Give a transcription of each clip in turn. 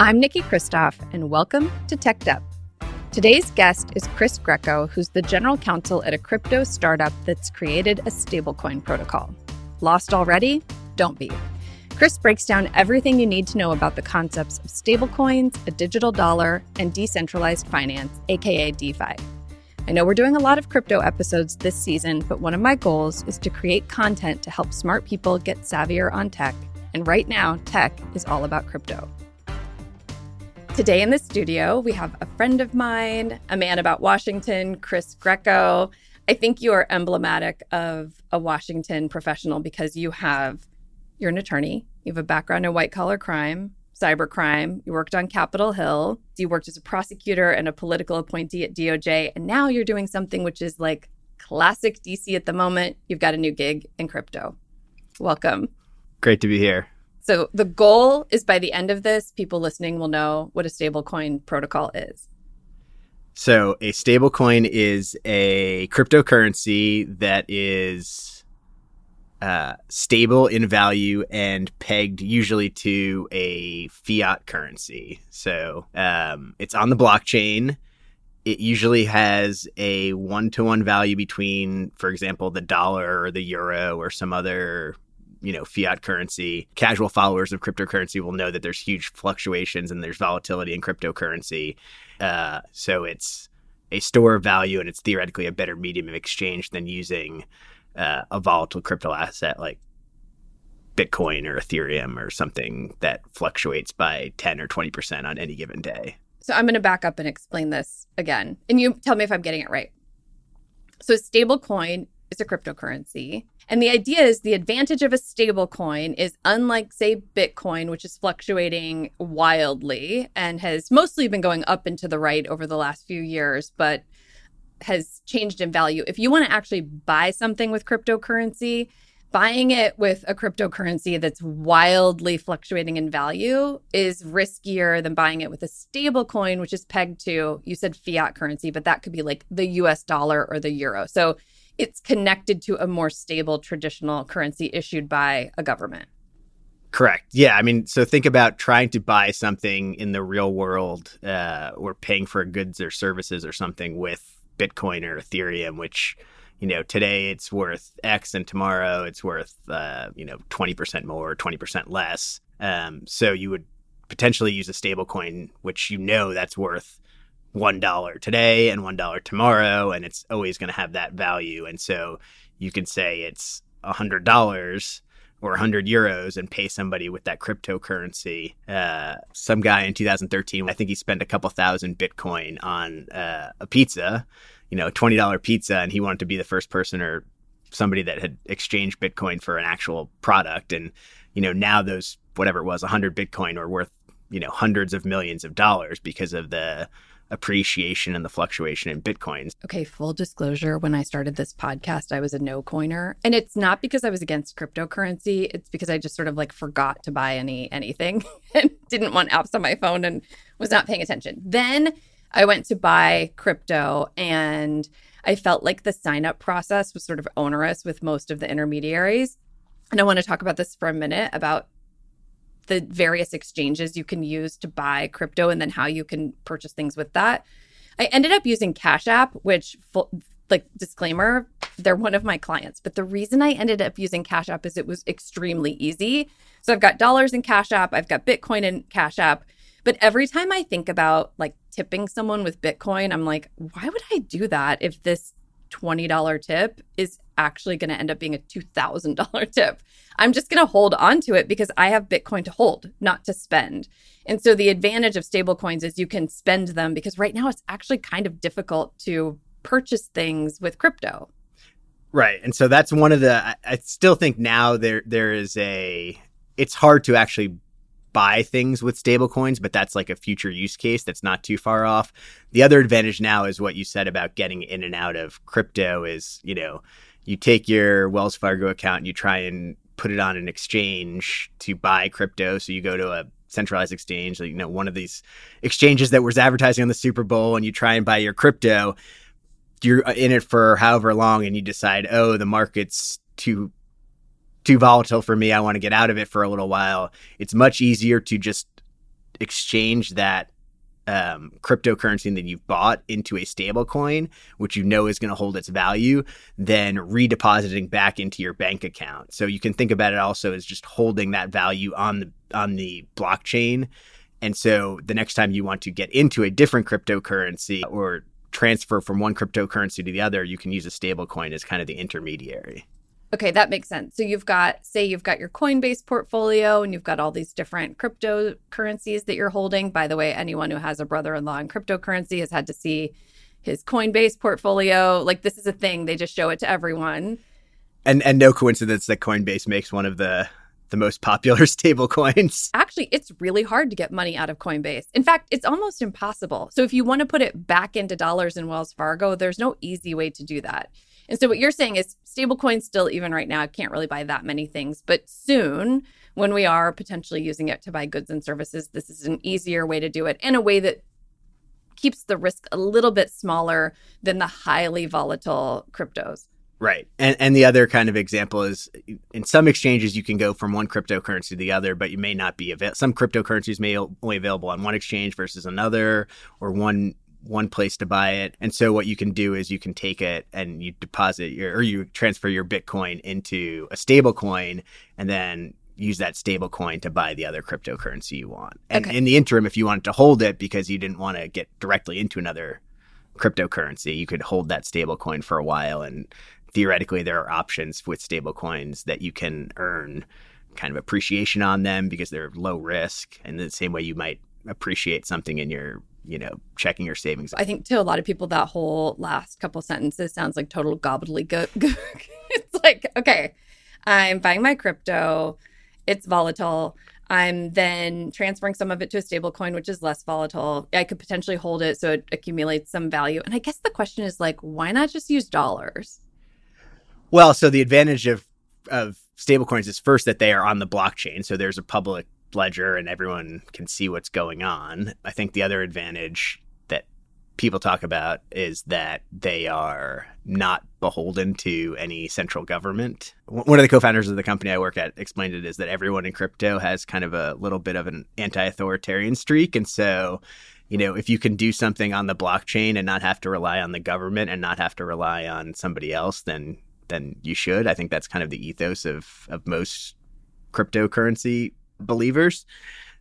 I'm Niki Christoff, and welcome to Teched Up. Today's guest is Chris Greco, who's the general counsel at a crypto startup that's created a stablecoin protocol. Lost already? Don't be. Chris breaks down everything you need to know about the concepts of stablecoins, a digital dollar, and decentralized finance, aka DeFi. I know we're doing a lot of crypto episodes this season, but one of my goals is to create content to help smart people get savvier on tech. And right now, tech is all about crypto. Today in the studio, we have a friend of mine, a man about Washington, Chris Greco. I think you are emblematic of a Washington professional because you have, you're an attorney, you have a background in white collar crime, cybercrime, you worked on Capitol Hill, you worked as a prosecutor and a political appointee at DOJ, and now you're doing something which is like classic DC at the moment. You've got a new gig in crypto. Welcome. Great to be here. So the goal is by the end of this, people listening will know what a stablecoin protocol is. So a stablecoin is a cryptocurrency that is uh, stable in value and pegged usually to a fiat currency. So um, it's on the blockchain. It usually has a one to one value between, for example, the dollar or the euro or some other you know fiat currency. Casual followers of cryptocurrency will know that there's huge fluctuations and there's volatility in cryptocurrency. Uh, so it's a store of value and it's theoretically a better medium of exchange than using uh, a volatile crypto asset like bitcoin or ethereum or something that fluctuates by 10 or 20% on any given day. So i'm going to back up and explain this again. And you tell me if i'm getting it right. So stablecoin is a cryptocurrency and the idea is the advantage of a stable coin is unlike, say, Bitcoin, which is fluctuating wildly and has mostly been going up and to the right over the last few years, but has changed in value. If you want to actually buy something with cryptocurrency, buying it with a cryptocurrency that's wildly fluctuating in value is riskier than buying it with a stable coin, which is pegged to, you said fiat currency, but that could be like the US dollar or the euro. So it's connected to a more stable traditional currency issued by a government. Correct. Yeah. I mean, so think about trying to buy something in the real world uh, or paying for goods or services or something with Bitcoin or Ethereum, which, you know, today it's worth X and tomorrow it's worth, uh, you know, 20% more, 20% less. Um, so you would potentially use a stable coin, which you know that's worth one dollar today and one dollar tomorrow, and it's always going to have that value. And so you could say it's a hundred dollars or 100 euros and pay somebody with that cryptocurrency. Uh, some guy in 2013, I think he spent a couple thousand Bitcoin on uh, a pizza, you know, $20 pizza, and he wanted to be the first person or somebody that had exchanged Bitcoin for an actual product. And, you know, now those, whatever it was, 100 Bitcoin are worth, you know, hundreds of millions of dollars because of the appreciation and the fluctuation in bitcoins. Okay, full disclosure when I started this podcast, I was a no coiner. And it's not because I was against cryptocurrency, it's because I just sort of like forgot to buy any anything and didn't want apps on my phone and was not paying attention. Then I went to buy crypto and I felt like the sign up process was sort of onerous with most of the intermediaries. And I want to talk about this for a minute about the various exchanges you can use to buy crypto and then how you can purchase things with that. I ended up using Cash App, which, full, like, disclaimer, they're one of my clients. But the reason I ended up using Cash App is it was extremely easy. So I've got dollars in Cash App, I've got Bitcoin in Cash App. But every time I think about like tipping someone with Bitcoin, I'm like, why would I do that if this $20 tip is actually going to end up being a $2,000 tip. I'm just going to hold on to it because I have Bitcoin to hold, not to spend. And so the advantage of stablecoins is you can spend them because right now it's actually kind of difficult to purchase things with crypto. Right. And so that's one of the I, I still think now there there is a it's hard to actually buy things with stablecoins, but that's like a future use case that's not too far off. The other advantage now is what you said about getting in and out of crypto is, you know, you take your Wells Fargo account and you try and put it on an exchange to buy crypto. So you go to a centralized exchange, like, you know, one of these exchanges that was advertising on the Super Bowl and you try and buy your crypto. You're uh, in it for however long and you decide, oh, the market's too too volatile for me. I want to get out of it for a little while. It's much easier to just exchange that um, cryptocurrency that you've bought into a stable coin, which you know is going to hold its value, than redepositing back into your bank account. So you can think about it also as just holding that value on the on the blockchain. And so the next time you want to get into a different cryptocurrency or transfer from one cryptocurrency to the other, you can use a stable coin as kind of the intermediary. Okay, that makes sense. So you've got, say, you've got your Coinbase portfolio and you've got all these different cryptocurrencies that you're holding. By the way, anyone who has a brother in law in cryptocurrency has had to see his Coinbase portfolio. Like, this is a thing, they just show it to everyone. And, and no coincidence that Coinbase makes one of the the most popular stable coins. Actually, it's really hard to get money out of Coinbase. In fact, it's almost impossible. So if you want to put it back into dollars in Wells Fargo, there's no easy way to do that. And so what you're saying is stablecoins still, even right now, I can't really buy that many things. But soon, when we are potentially using it to buy goods and services, this is an easier way to do it in a way that keeps the risk a little bit smaller than the highly volatile cryptos. Right. And and the other kind of example is in some exchanges you can go from one cryptocurrency to the other, but you may not be available. Some cryptocurrencies may only available on one exchange versus another, or one one place to buy it. And so what you can do is you can take it and you deposit your or you transfer your Bitcoin into a stable coin and then use that stable coin to buy the other cryptocurrency you want. And okay. in the interim, if you wanted to hold it because you didn't want to get directly into another cryptocurrency, you could hold that stable coin for a while. And theoretically, there are options with stable coins that you can earn kind of appreciation on them because they're low risk. And the same way you might appreciate something in your you know, checking your savings. I think to a lot of people, that whole last couple sentences sounds like total gobbledygook. it's like, okay, I'm buying my crypto, it's volatile. I'm then transferring some of it to a stable coin, which is less volatile. I could potentially hold it so it accumulates some value. And I guess the question is like, why not just use dollars? Well, so the advantage of of stablecoins is first that they are on the blockchain. So there's a public ledger and everyone can see what's going on. I think the other advantage that people talk about is that they are not beholden to any central government. One of the co-founders of the company I work at explained it is that everyone in crypto has kind of a little bit of an anti-authoritarian streak and so you know, if you can do something on the blockchain and not have to rely on the government and not have to rely on somebody else, then then you should. I think that's kind of the ethos of of most cryptocurrency believers.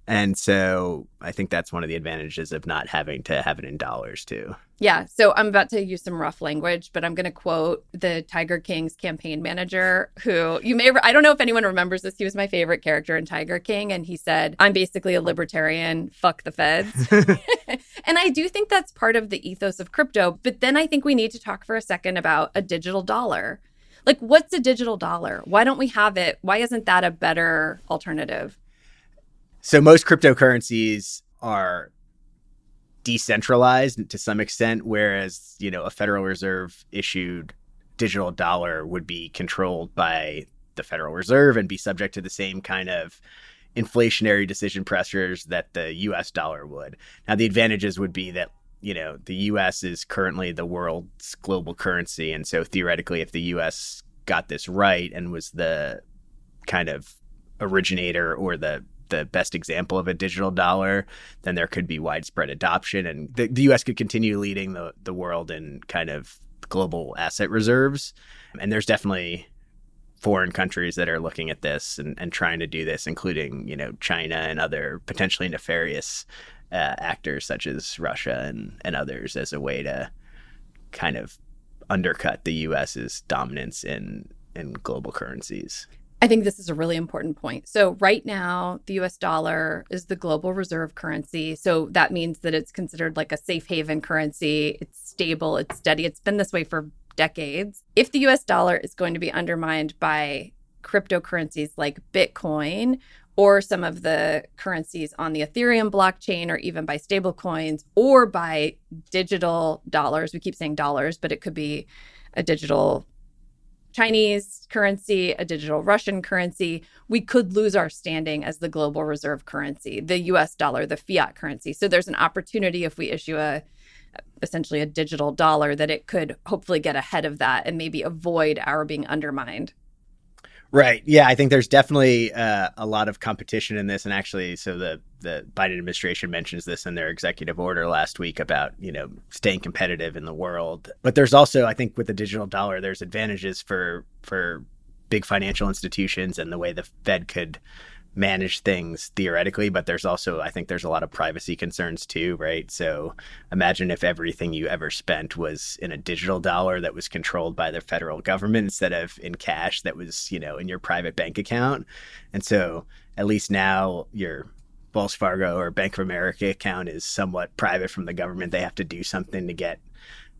And so I think that's one of the advantages of not having to have it in dollars too. Yeah. So I'm about to use some rough language, but I'm going to quote the Tiger King's campaign manager, who you may, I don't know if anyone remembers this. He was my favorite character in Tiger King. And he said, I'm basically a libertarian, fuck the feds. and I do think that's part of the ethos of crypto. But then I think we need to talk for a second about a digital dollar. Like, what's a digital dollar? Why don't we have it? Why isn't that a better alternative? So most cryptocurrencies are decentralized to some extent, whereas you know a Federal Reserve issued digital dollar would be controlled by the Federal Reserve and be subject to the same kind of inflationary decision pressures that the US dollar would. Now the advantages would be that you know the US is currently the world's global currency and so theoretically if the US got this right and was the kind of originator or the the best example of a digital dollar, then there could be widespread adoption, and the, the U.S. could continue leading the the world in kind of global asset reserves. And there's definitely foreign countries that are looking at this and, and trying to do this, including you know China and other potentially nefarious uh, actors such as Russia and and others as a way to kind of undercut the U.S.'s dominance in in global currencies. I think this is a really important point. So, right now, the US dollar is the global reserve currency. So, that means that it's considered like a safe haven currency. It's stable, it's steady. It's been this way for decades. If the US dollar is going to be undermined by cryptocurrencies like Bitcoin or some of the currencies on the Ethereum blockchain, or even by stablecoins or by digital dollars, we keep saying dollars, but it could be a digital Chinese currency, a digital Russian currency, we could lose our standing as the global reserve currency, the US dollar, the fiat currency. So there's an opportunity if we issue a essentially a digital dollar that it could hopefully get ahead of that and maybe avoid our being undermined. Right. Yeah, I think there's definitely uh, a lot of competition in this, and actually, so the the Biden administration mentions this in their executive order last week about you know staying competitive in the world. But there's also, I think, with the digital dollar, there's advantages for for big financial institutions and the way the Fed could manage things theoretically, but there's also, I think, there's a lot of privacy concerns too, right? So imagine if everything you ever spent was in a digital dollar that was controlled by the federal government instead of in cash that was, you know, in your private bank account. And so at least now your Wells Fargo or Bank of America account is somewhat private from the government. They have to do something to get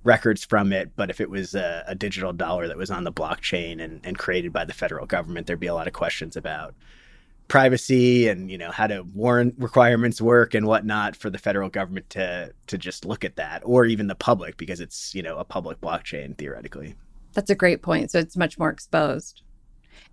records from it. But if it was a, a digital dollar that was on the blockchain and, and created by the federal government, there'd be a lot of questions about privacy and you know how to warrant requirements work and whatnot for the federal government to to just look at that or even the public because it's you know a public blockchain theoretically. That's a great point. So it's much more exposed.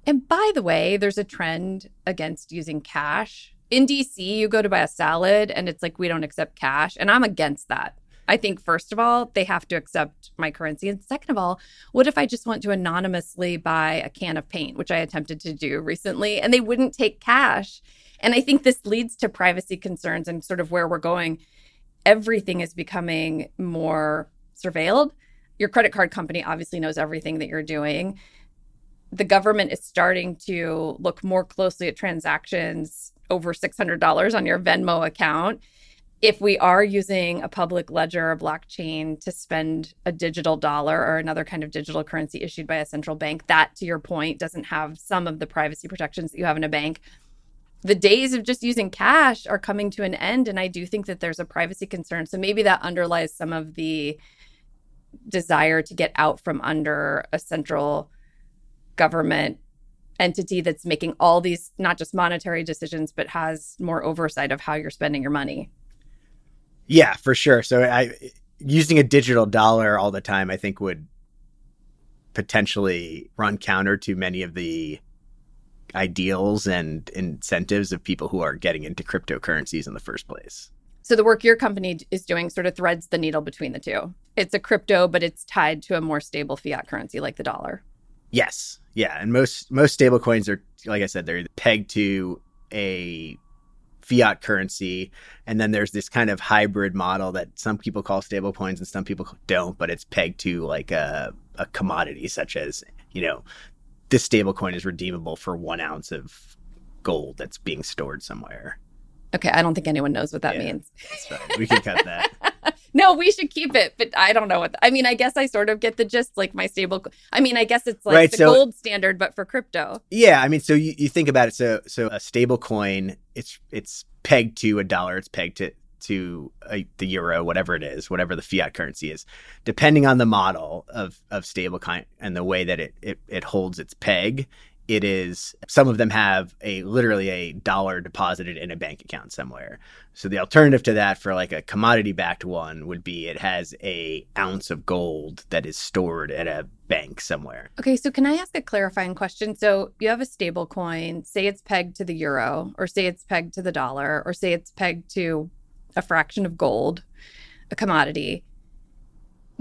And by the way there's a trend against using cash. In dc you go to buy a salad and it's like we don't accept cash. And i'm against that I think, first of all, they have to accept my currency. And second of all, what if I just want to anonymously buy a can of paint, which I attempted to do recently, and they wouldn't take cash? And I think this leads to privacy concerns and sort of where we're going. Everything is becoming more surveilled. Your credit card company obviously knows everything that you're doing. The government is starting to look more closely at transactions over $600 on your Venmo account if we are using a public ledger or blockchain to spend a digital dollar or another kind of digital currency issued by a central bank, that, to your point, doesn't have some of the privacy protections that you have in a bank. The days of just using cash are coming to an end. And I do think that there's a privacy concern. So maybe that underlies some of the desire to get out from under a central government entity that's making all these not just monetary decisions, but has more oversight of how you're spending your money. Yeah, for sure. So I using a digital dollar all the time, I think would potentially run counter to many of the ideals and incentives of people who are getting into cryptocurrencies in the first place. So the work your company is doing sort of threads the needle between the two. It's a crypto, but it's tied to a more stable fiat currency like the dollar. Yes. Yeah. And most most stable coins are like I said, they're pegged to a fiat currency. And then there's this kind of hybrid model that some people call stablecoins and some people don't, but it's pegged to like a, a commodity such as, you know, this stablecoin is redeemable for one ounce of gold that's being stored somewhere. Okay, I don't think anyone knows what that yeah, means. That's fine. We can cut that. no, we should keep it, but I don't know what. The, I mean, I guess I sort of get the gist. Like my stable. I mean, I guess it's like right, the so, gold standard, but for crypto. Yeah, I mean, so you, you think about it. So so a stable coin, it's it's pegged to a dollar. It's pegged to to a, the euro, whatever it is, whatever the fiat currency is, depending on the model of of stable coin and the way that it, it it holds its peg it is some of them have a literally a dollar deposited in a bank account somewhere. So the alternative to that for like a commodity backed one would be it has a ounce of gold that is stored at a bank somewhere. Okay so can i ask a clarifying question? So you have a stable coin say it's pegged to the euro or say it's pegged to the dollar or say it's pegged to a fraction of gold a commodity.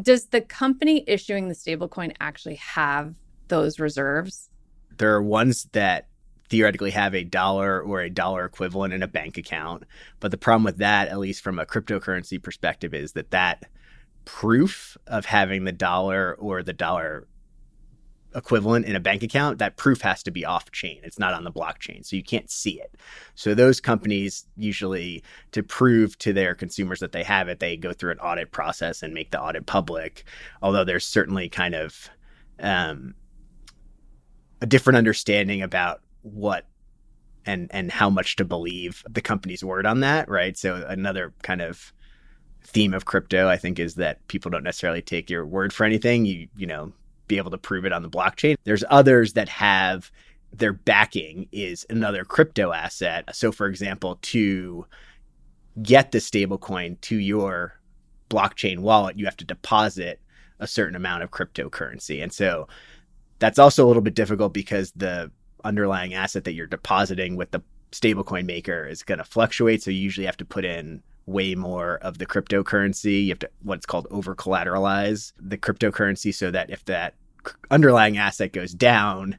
Does the company issuing the stablecoin actually have those reserves there are ones that theoretically have a dollar or a dollar equivalent in a bank account. But the problem with that, at least from a cryptocurrency perspective, is that that proof of having the dollar or the dollar equivalent in a bank account, that proof has to be off chain. It's not on the blockchain. So you can't see it. So those companies usually to prove to their consumers that they have it, they go through an audit process and make the audit public. Although there's certainly kind of um, a different understanding about what and and how much to believe the company's word on that, right? So another kind of theme of crypto, I think, is that people don't necessarily take your word for anything. You you know be able to prove it on the blockchain. There's others that have their backing is another crypto asset. So, for example, to get the stablecoin to your blockchain wallet, you have to deposit a certain amount of cryptocurrency, and so that's also a little bit difficult because the underlying asset that you're depositing with the stablecoin maker is going to fluctuate. So you usually have to put in way more of the cryptocurrency. You have to what's called over collateralize the cryptocurrency so that if that underlying asset goes down,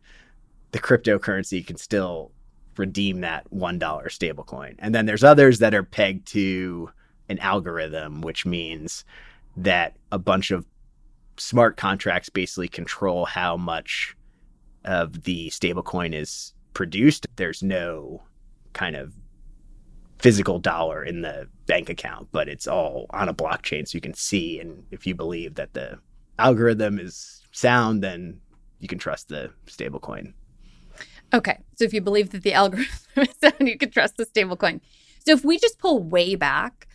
the cryptocurrency can still redeem that $1 stablecoin. And then there's others that are pegged to an algorithm, which means that a bunch of smart contracts basically control how much of the stablecoin is produced. There's no kind of physical dollar in the bank account, but it's all on a blockchain so you can see. And if you believe that the algorithm is sound, then you can trust the stablecoin. Okay. So if you believe that the algorithm is sound, you can trust the stablecoin. So if we just pull way back,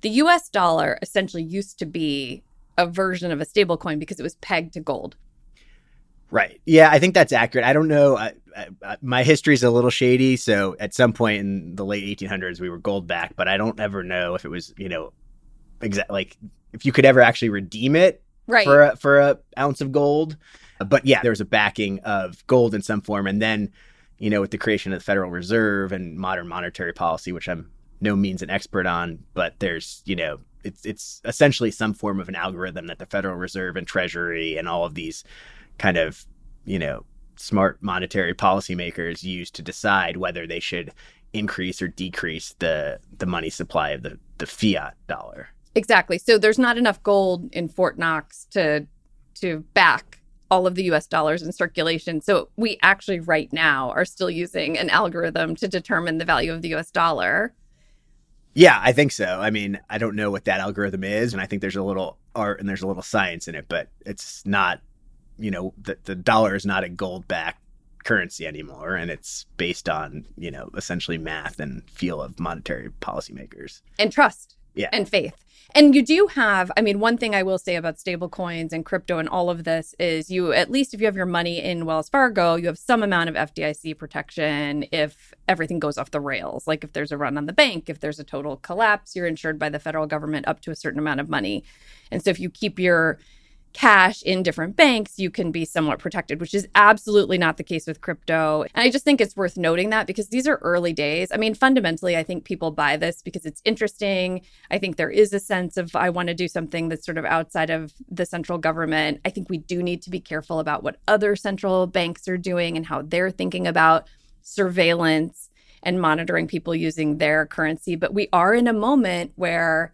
the US dollar essentially used to be a version of a stablecoin because it was pegged to gold. Right. Yeah, I think that's accurate. I don't know. I, I, my history is a little shady. So at some point in the late 1800s, we were gold back, but I don't ever know if it was, you know, exact like if you could ever actually redeem it right. for a, for a ounce of gold. But yeah, there was a backing of gold in some form, and then, you know, with the creation of the Federal Reserve and modern monetary policy, which I'm no means an expert on, but there's, you know, it's it's essentially some form of an algorithm that the Federal Reserve and Treasury and all of these kind of, you know, smart monetary policymakers use to decide whether they should increase or decrease the the money supply of the the fiat dollar. Exactly. So there's not enough gold in Fort Knox to to back all of the US dollars in circulation. So we actually right now are still using an algorithm to determine the value of the US dollar. Yeah, I think so. I mean, I don't know what that algorithm is, and I think there's a little art and there's a little science in it, but it's not you know the, the dollar is not a gold backed currency anymore and it's based on you know essentially math and feel of monetary policymakers and trust yeah. and faith. And you do have i mean one thing i will say about stable coins and crypto and all of this is you at least if you have your money in wells fargo you have some amount of fdic protection if everything goes off the rails. Like if there's a run on the bank if there's a total collapse you're insured by the federal government up to a certain amount of money. And so if you keep your cash in different banks, you can be somewhat protected, which is absolutely not the case with crypto. And I just think it's worth noting that because these are early days. I mean, fundamentally, I think people buy this because it's interesting. I think there is a sense of, I want to do something that's sort of outside of the central government. I think we do need to be careful about what other central banks are doing and how they're thinking about surveillance and monitoring people using their currency. But we are in a moment where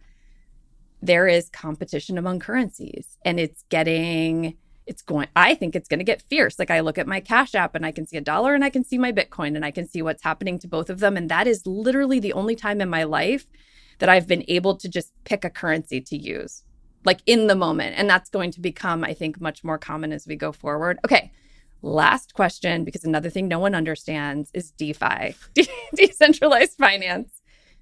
there is competition among currencies and it's getting it's going i think it's going to get fierce. Like i look at my cash app and i can see a dollar and i can see my bitcoin and i can see what's happening to both of them. And that is literally the only time in my life that i've been able to just pick a currency to use like in the moment. And that's going to become i think much more common as we go forward. Okay last question because another thing no one understands is defi De- decentralized finance.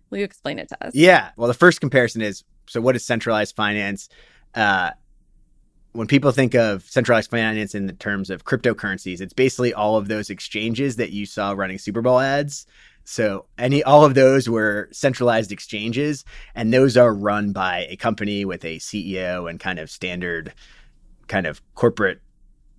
Will you explain it to us? Yeah. Well the first comparison is so what is centralized finance? Uh, when people think of centralized finance in the terms of cryptocurrencies, it's basically all of those exchanges that you saw running Super Bowl ads. So any all of those were centralized exchanges, and those are run by a company with a CEO and kind of standard kind of corporate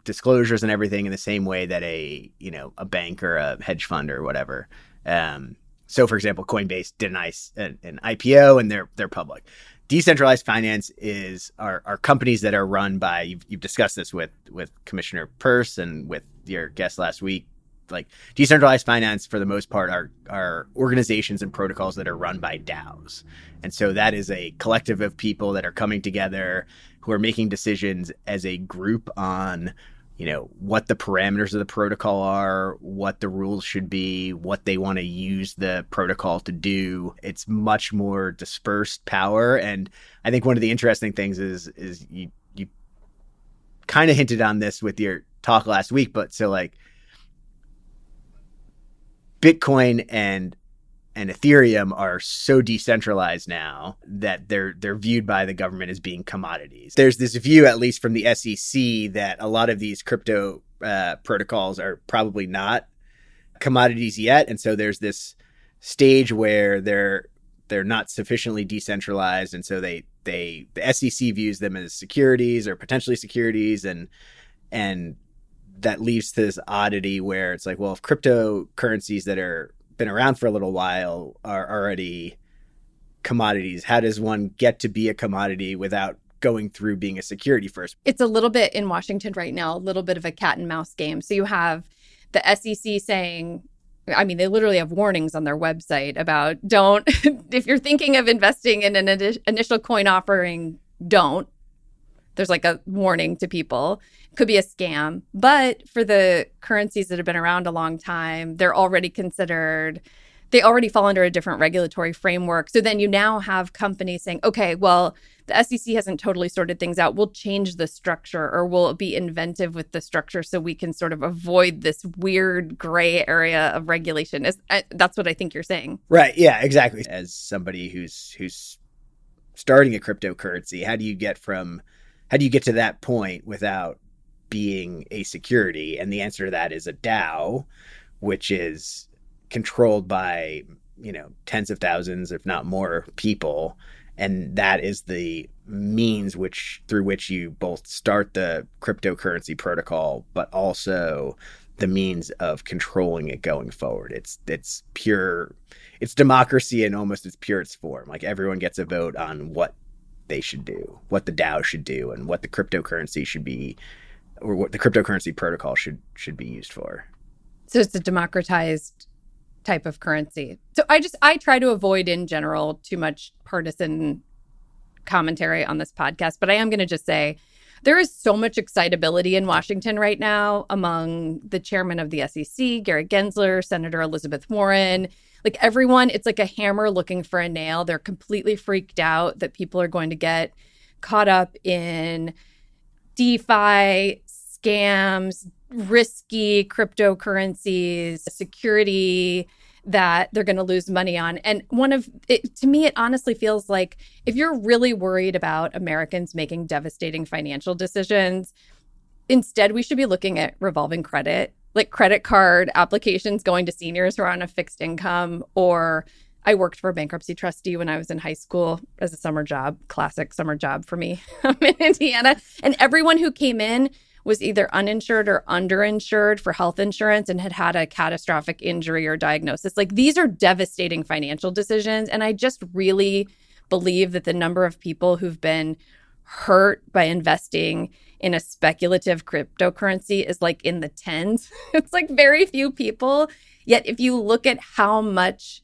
disclosures and everything in the same way that a you know a bank or a hedge fund or whatever. Um, so, for example, Coinbase did an, an, IPO and they're they're public decentralized finance is are, are companies that are run by you've, you've discussed this with with commissioner Peirce and with your guest last week like decentralized finance for the most part are are organizations and protocols that are run by DAOs. And so that is a collective of people that are coming together who are making decisions as a group on you know what the parameters of the protocol are what the rules should be what they want to use the protocol to do. It's much more dispersed power and i think one of the interesting things is is you you kind of hinted on this with your talk last week but so like bitcoin and and Ethereum are so decentralized now that they're they're viewed by the government as being commodities. There's this view, at least from the SEC, that a lot of these crypto uh, protocols are probably not commodities yet, and so there's this stage where they're they're not sufficiently decentralized, and so they they the SEC views them as securities or potentially securities, and and that leads to this oddity where it's like, well, if cryptocurrencies that are been around for a little while are already commodities. How does one get to be a commodity without going through being a security first? It's a little bit in Washington right now, a little bit of a cat and mouse game. So you have the SEC saying, I mean, they literally have warnings on their website about don't, if you're thinking of investing in an initial coin offering, don't. There's like a warning to people. Could be a scam. But for the currencies that have been around a long time, they're already considered they already fall under a different regulatory framework. So then you now have companies saying, okay, well, the SEC hasn't totally sorted things out. We'll change the structure or we'll be inventive with the structure so we can sort of avoid this weird gray area of regulation. Is that's what I think you're saying. Right. Yeah, exactly. As somebody who's who's starting a cryptocurrency, how do you get from how do you get to that point without being a security? And the answer to that is a DAO, which is controlled by you know tens of thousands if not more people and that is the means which through which you both start the cryptocurrency protocol but also the means of controlling it going forward it's it's pure it's democracy in almost its purest form like everyone gets a vote on what they should do what the DAO should do and what the cryptocurrency should be or what the cryptocurrency protocol should should be used for so it's a democratized type of currency. So I just I try to avoid in general too much partisan commentary on this podcast, but I am going to just say there is so much excitability in Washington right now among the chairman of the SEC, Gary Gensler, Senator Elizabeth Warren. Like everyone, it's like a hammer looking for a nail. They're completely freaked out that people are going to get caught up in DeFi scams, risky cryptocurrencies, security that they're going to lose money on. And one of it, to me, it honestly feels like if you're really worried about Americans making devastating financial decisions, instead we should be looking at revolving credit, like credit card applications going to seniors who are on a fixed income or I worked for a bankruptcy trustee when I was in high school as a summer job, classic summer job for me in Indiana. And everyone who came in was either uninsured or underinsured for health insurance and had had a catastrophic injury or diagnosis. Like these are devastating financial decisions. And I just really believe that the number of people who've been hurt by investing in a speculative cryptocurrency is like in the tens. it's like very few people. Yet, if you look at how much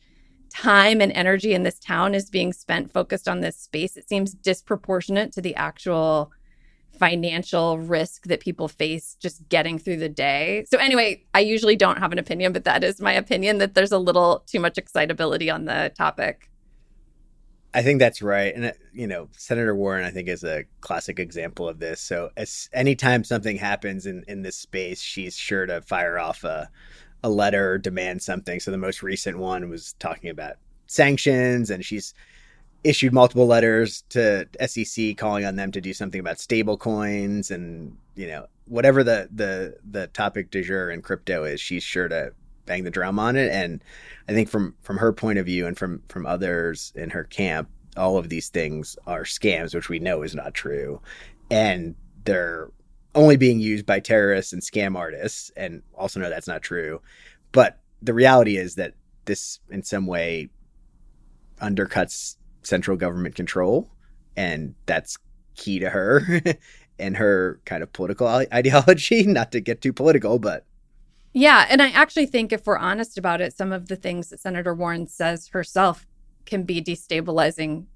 time and energy in this town is being spent focused on this space, it seems disproportionate to the actual financial risk that people face just getting through the day. So, anyway, I usually don't have an opinion, but that is my opinion that there's a little too much excitability on the topic. I think that's right. And, uh, you know, Senator Warren, I think, is a classic example of this. So, as anytime something happens in, in this space, she's sure to fire off a, a letter or demand something. So, the most recent one was talking about sanctions, and she's issued multiple letters to SEC calling on them to do something about stable coins and you know whatever the the the topic du jour in crypto is she's sure to bang the drum on it. And I think from from her point of view and from from others in her camp all of these things are scams which we know is not true. And they're only being used by terrorists and scam artists and also know that's not true. But the reality is that this in some way undercuts central government control, and that's key to her and her kind of political ideology. Not to get too political, but yeah, and I actually think if we're honest about it, some of the things that Senator Warren says herself can be destabilizing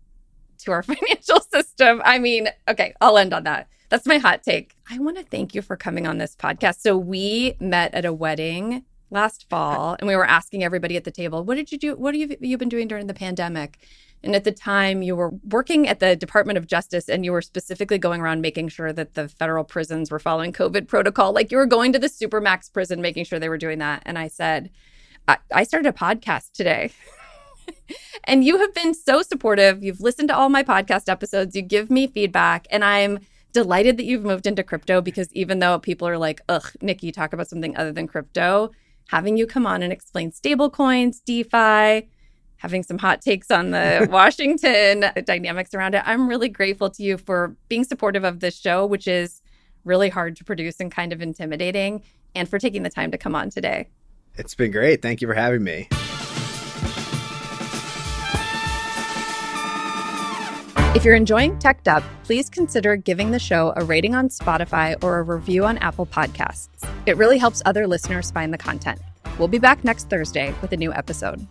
to our financial system. I mean, okay, I'll end on that. That's my hot take. I want to thank you for coming on this podcast. So we met at a wedding last fall and we were asking everybody at the table, what did you do? What have you, been doing during the pandemic? And at the time, you were working at the Department of Justice and you were specifically going around making sure that the federal prisons were following COVID protocol. Like you were going to the Supermax prison, making sure they were doing that. And I said, I, I started a podcast today. and you have been so supportive. You've listened to all my podcast episodes, you give me feedback, and I'm delighted that you've moved into crypto because even though people are like, ugh, Niki, talk about something other than crypto, having you come on and explain stablecoins, DeFi, having some hot takes on the Washington dynamics around it. I'm really grateful to you for being supportive of this show, which is really hard to produce and kind of intimidating, and for taking the time to come on today. It's been great. Thank you for having me. If you're enjoying Teched Up, please consider giving the show a rating on Spotify or a review on Apple Podcasts. It really helps other listeners find the content. We'll be back next Thursday with a new episode.